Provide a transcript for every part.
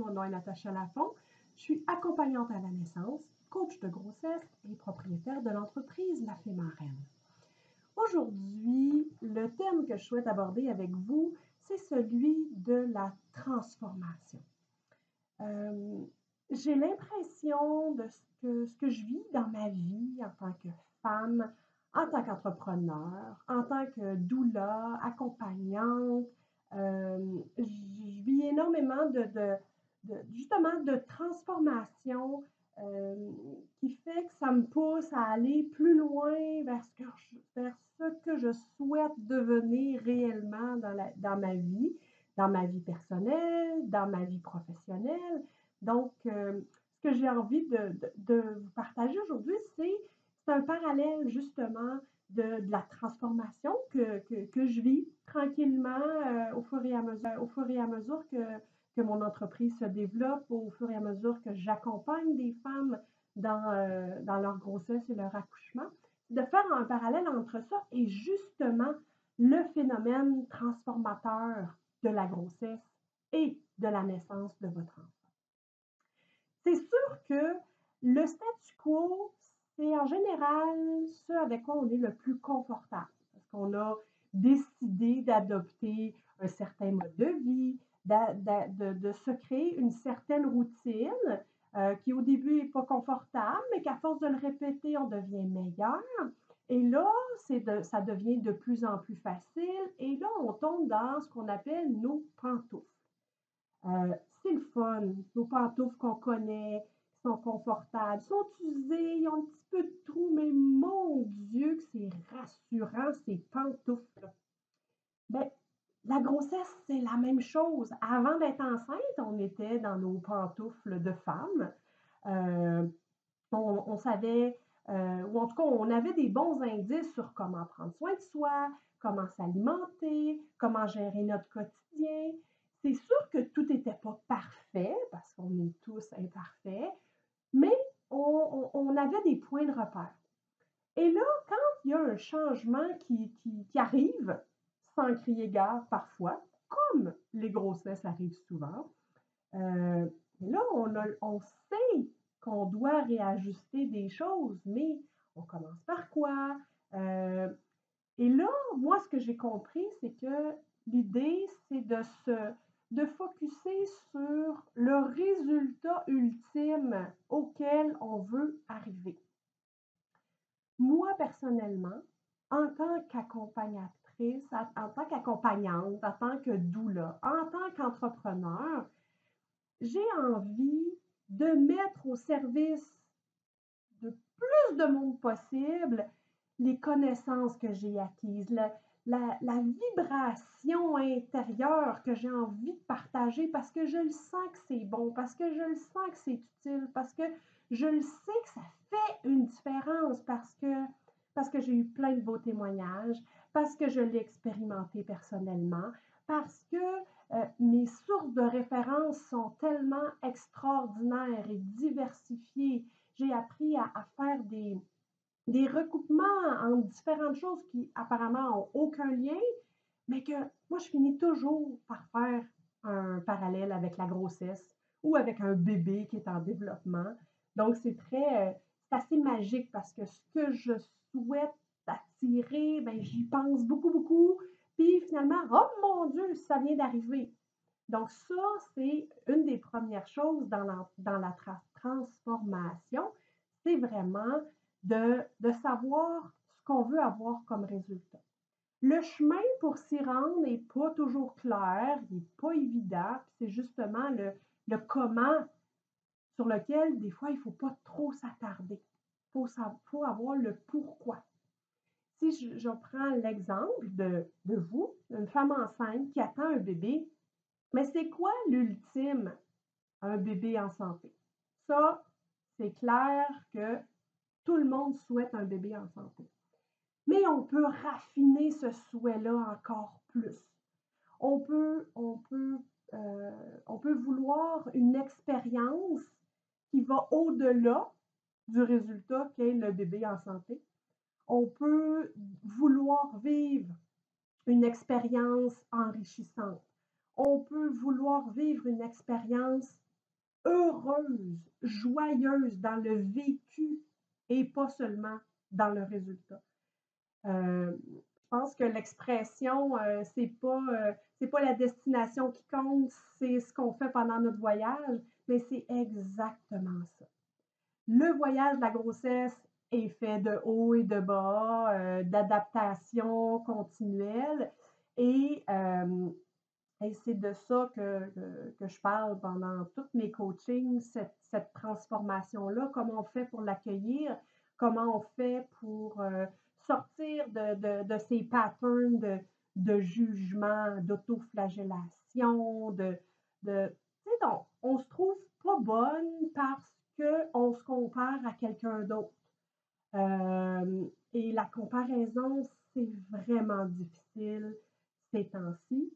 mon nom est Natacha Lafont. Je suis accompagnante à la naissance, coach de grossesse et propriétaire de l'entreprise La Fée Marraine. Aujourd'hui, le thème que je souhaite aborder avec vous, c'est celui de la transformation. Euh, j'ai l'impression de ce que, ce que je vis dans ma vie en tant que femme, en tant qu'entrepreneur, en tant que doula, accompagnante, euh, je vis énormément de, justement de transformation euh, qui fait que ça me pousse à aller plus loin vers ce que je, vers ce que je souhaite devenir réellement dans, la, dans ma vie, dans ma vie personnelle, dans ma vie professionnelle. Donc, euh, ce que j'ai envie de, de, vous partager aujourd'hui, c'est un parallèle justement de, la transformation que, que, je vis tranquillement euh, au, fur et à mesure, au fur et à mesure que, que mon entreprise se développe, au fur et à mesure que j'accompagne des femmes dans, euh, dans leur grossesse et leur accouchement, de faire un parallèle entre ça et justement le phénomène transformateur de la grossesse et de la naissance de votre enfant. C'est sûr que le statu quo, c'est en général ce avec quoi on est le plus confortable, parce qu'on a décidé d'adopter un certain mode de vie, de, se créer une certaine routine euh, qui au début n'est pas confortable, mais qu'à force de le répéter, on devient meilleur. Et là, de, ça devient de plus en plus facile. Et là, on tombe dans ce qu'on appelle nos pantoufles. Euh, c'est le fun, nos pantoufles qu'on connaît, sont confortables, sont usées, ils ont un petit peu de trous, mais mon Dieu, que c'est rassurant, ces pantoufles. Ben, la grossesse, c'est la même chose. Avant d'être enceinte, on était dans nos pantoufles de femmes. Euh, on, savait, euh, ou en tout cas, on avait des bons indices sur comment prendre soin de soi, comment s'alimenter, comment gérer notre quotidien. C'est sûr que tout n'était pas parfait, parce qu'on est tous imparfaits, mais on, avait des points de repère. Et là, quand il y a un changement qui, arrive, sans crier parfois, comme les grossesses arrivent souvent, euh, là, on, on sait qu'on doit réajuster des choses, mais on commence par quoi? Euh, et là, moi, ce que j'ai compris, c'est que l'idée, c'est de se de focuser sur le résultat ultime auquel on veut arriver. Moi, personnellement, en tant qu'accompagnatrice, en tant qu'accompagnante, en tant que doula, en tant qu'entrepreneur, j'ai envie de mettre au service de plus de monde possible les connaissances que j'ai acquises, la, vibration intérieure que j'ai envie de partager parce que je le sens que c'est bon, parce que je le sens que c'est utile, parce que je le sais que ça fait une différence, parce que, parce que j'ai eu plein de beaux témoignages, parce que je l'ai expérimenté personnellement, parce que euh, mes sources de référence sont tellement extraordinaires et diversifiées. J'ai appris à faire des, des recoupements en différentes choses qui apparemment n'ont aucun lien, mais que moi, je finis toujours par faire un parallèle avec la grossesse ou avec un bébé qui est en développement. Donc, c'est très, euh, c'est assez magique parce que ce que je souhaite attirer, ben, j'y pense beaucoup, beaucoup. Puis finalement, oh mon Dieu, ça vient d'arriver. Donc, ça, c'est une des premières choses dans la, dans la transformation. C'est vraiment de, savoir ce qu'on veut avoir comme résultat. Le chemin pour s'y rendre n'est pas toujours clair, il n'est pas évident, c'est justement le, le, comment sur lequel des fois il ne faut pas trop s'attarder. Il faut, avoir le je, prends l'exemple de, vous, une femme enceinte qui attend un bébé, mais c'est quoi l'ultime, un bébé en santé? Ça, c'est clair que tout le monde souhaite un bébé en santé. Mais on peut raffiner ce souhait-là encore plus. On peut, on peut, euh, on peut vouloir une expérience qui va au-delà du résultat qu'est le bébé en santé. On peut vouloir vivre une expérience enrichissante. on peut vouloir vivre une expérience heureuse, joyeuse dans le vécu et pas seulement dans le résultat. Euh, je pense que l'expression, euh, c'est pas, euh, pas la destination qui compte, c'est ce qu'on fait pendant notre voyage, mais c'est exactement ça. Le voyage de la grossesse est fait de haut et de bas, d'adaptation continuelle, et et c'est de ça que, que, je parle pendant tous mes coachings, cette, cette transformation-là, comment on fait pour l'accueillir, comment on fait pour euh, sortir de, de, de, ces patterns de, de jugement, d'autoflagellation, de, de donc, on se trouve pas bonne parce qu'on se compare à quelqu'un d'autre. Euh, et la comparaison, c'est vraiment difficile ces temps-ci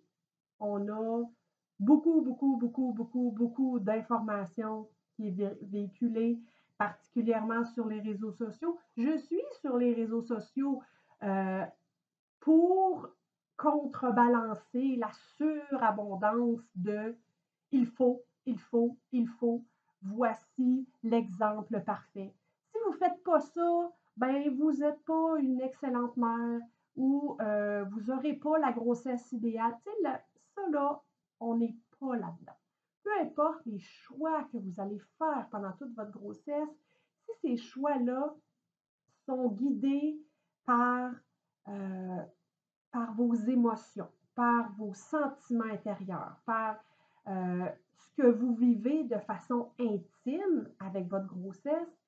on a beaucoup, beaucoup, beaucoup, beaucoup, beaucoup d'informations qui est véhiculée, particulièrement sur les réseaux sociaux. Je suis sur les réseaux sociaux euh, pour contrebalancer la surabondance de il faut, il faut, il faut. Voici l'exemple parfait. Si vous ne faites ça, ben vous n'êtes pas une excellente mère ou euh, vous n'aurez pas la grossesse idéale. Tu sais, ça, là, on n'est pas là-dedans. Peu importe les choix que vous allez faire pendant toute votre grossesse, si ces choix-là sont guidés par, euh, par vos émotions, par vos sentiments intérieurs, par euh, ce que vous vivez de façon intime avec votre grossesse,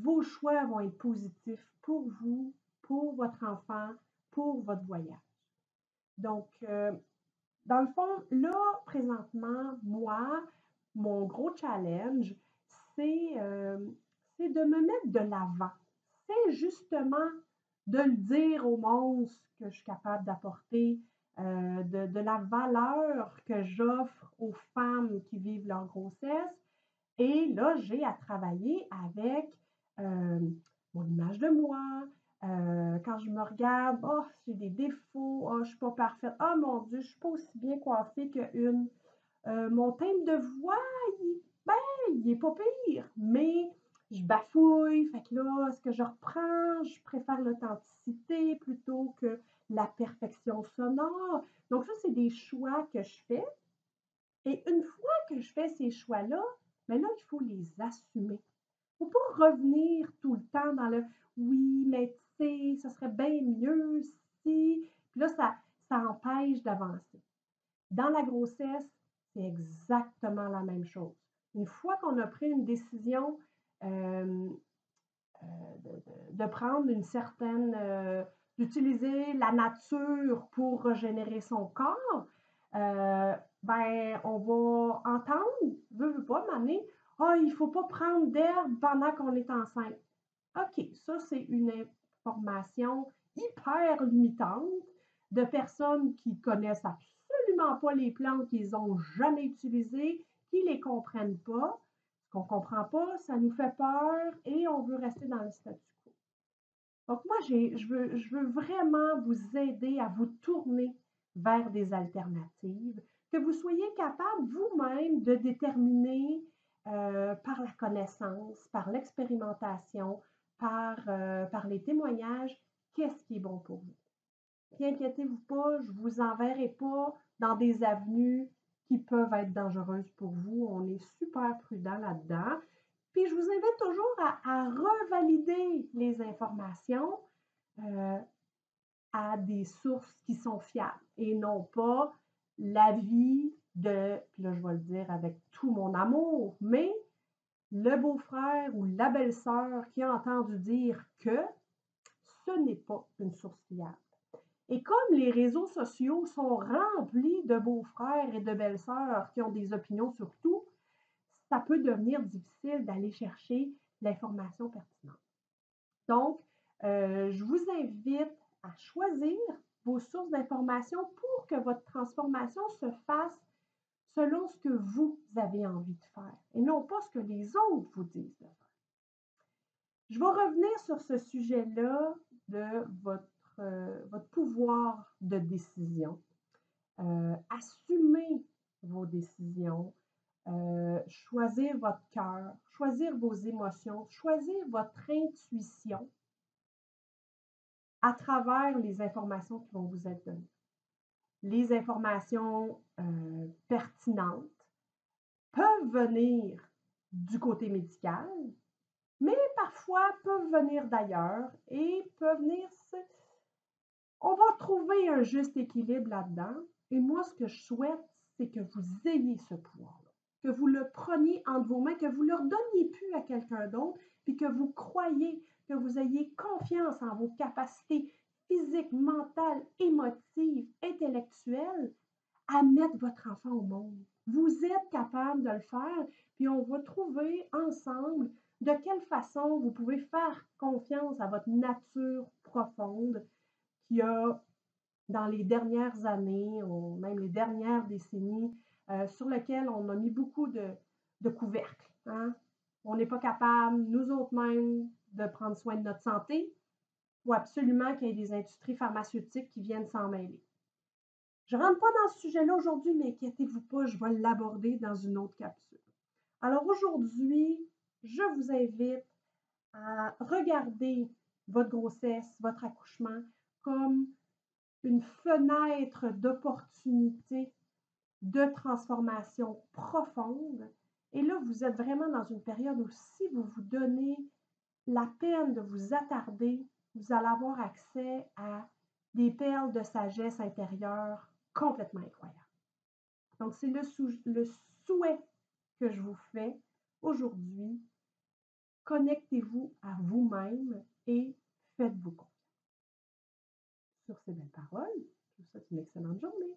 vos choix vont être positifs pour vous, pour votre enfant, pour votre voyage. Donc, euh, dans le fond, là, présentement, moi, mon gros challenge, c'est euh, de me mettre de l'avant. C'est justement de le dire au monde que je suis capable d'apporter, euh, de, la valeur que j'offre aux femmes qui vivent leur grossesse. Et là, j'ai à travailler avec mon image de moi, euh, quand je me regarde, oh, j'ai des défauts, oh, je ne suis pas parfaite, oh mon Dieu, je ne suis pas aussi bien coiffée qu'une. Euh, mon thème de voix, il, ben, il est pas pire, mais je bafouille. Fait que là, ce que je reprends, je préfère l'authenticité plutôt que la perfection sonore. Donc, ça, c'est des choix que je fais. Et une fois que je fais ces choix-là, maintenant, il faut les assumer. Faut pas revenir tout le temps dans le oui, mais ça serait bien mieux si. Puis là, ça, ça empêche d'avancer. Dans la grossesse, c'est exactement la même chose. Une fois qu'on a pris une décision euh, euh, de, prendre une certaine, euh, d'utiliser la nature pour régénérer son corps, ben, on va entendre, veut, veut pas, m'amener, ah, il ne faut pas prendre d'herbe pendant qu'on est enceinte. OK, ça, c'est une information hyper limitante de personnes qui connaissent absolument pas les plantes qu'ils n'ont jamais utilisées, qui ne les comprennent pas. Ce qu'on ne comprend pas, ça nous fait peur et on veut rester dans le statu quo. Donc, moi, je veux, je veux vraiment vous aider à vous tourner vers des alternatives, que vous soyez capable vous-même de déterminer euh, par la connaissance, par l'expérimentation, par, euh, par les témoignages, qu'est-ce qui est bon pour vous? Puis inquiétez-vous pas, je ne vous enverrai pas dans des avenues qui peuvent être dangereuses pour vous. On est super prudent là-dedans. Puis je vous invite toujours à, revalider les informations euh, à des sources qui sont fiables et non pas l'avis de, puis là je vais le dire avec tout mon amour, mais le beau-frère ou la belle-sœur qui a entendu dire que ce n'est pas une source fiable. Et comme les réseaux sociaux sont remplis de beaux-frères et de belles-sœurs qui ont des opinions sur tout, ça peut devenir difficile d'aller chercher l'information pertinente. Donc, euh, je vous invite à choisir vos sources d'information pour que votre transformation se fasse selon ce que vous avez envie de faire et non pas ce que les autres vous disent de faire. Je vais revenir sur ce sujet-là de votre, euh, pouvoir de décision. euh, assumer vos décisions, euh, choisir votre cœur, choisir vos émotions, choisir votre intuition à travers les informations qui vont vous être données. Les informations euh, pertinentes peuvent venir du côté médical, mais parfois peuvent venir d'ailleurs et peuvent venir. On va trouver un juste équilibre là-dedans. Et moi, ce que je souhaite, c'est que vous ayez ce pouvoir-là, que vous le preniez entre vos mains, que vous ne le redonniez plus à quelqu'un d'autre, puis que vous croyez, que vous ayez confiance en vos capacités physiques, mentales, émotives, intellectuelles à mettre votre enfant au monde. Vous êtes capable de le faire, puis on va trouver ensemble de quelle façon vous pouvez faire confiance à votre nature profonde qui a, dans les dernières années, ou même les dernières décennies, euh, sur lequel on a mis beaucoup de, de couvercles. Hein. On n'est pas capable, nous autres mêmes, de prendre soin de notre santé. Absolument qu'il y ait des industries pharmaceutiques qui viennent s'en mêler. Je ne rentre pas dans ce sujet-là aujourd'hui, mais inquiétez-vous pas, je vais l'aborder dans une autre capsule. Alors aujourd'hui, je vous invite à regarder votre grossesse, votre accouchement comme une fenêtre d'opportunité de transformation profonde. Et là, vous êtes vraiment dans une période où si vous vous donnez la peine de vous attarder, vous allez avoir accès à des perles de sagesse intérieure complètement incroyables. Donc, c'est le, souhait que je vous fais aujourd'hui Connectez-vous à vous-même et faites-vous confiance. Sur ces belles paroles, je vous souhaite une excellente journée.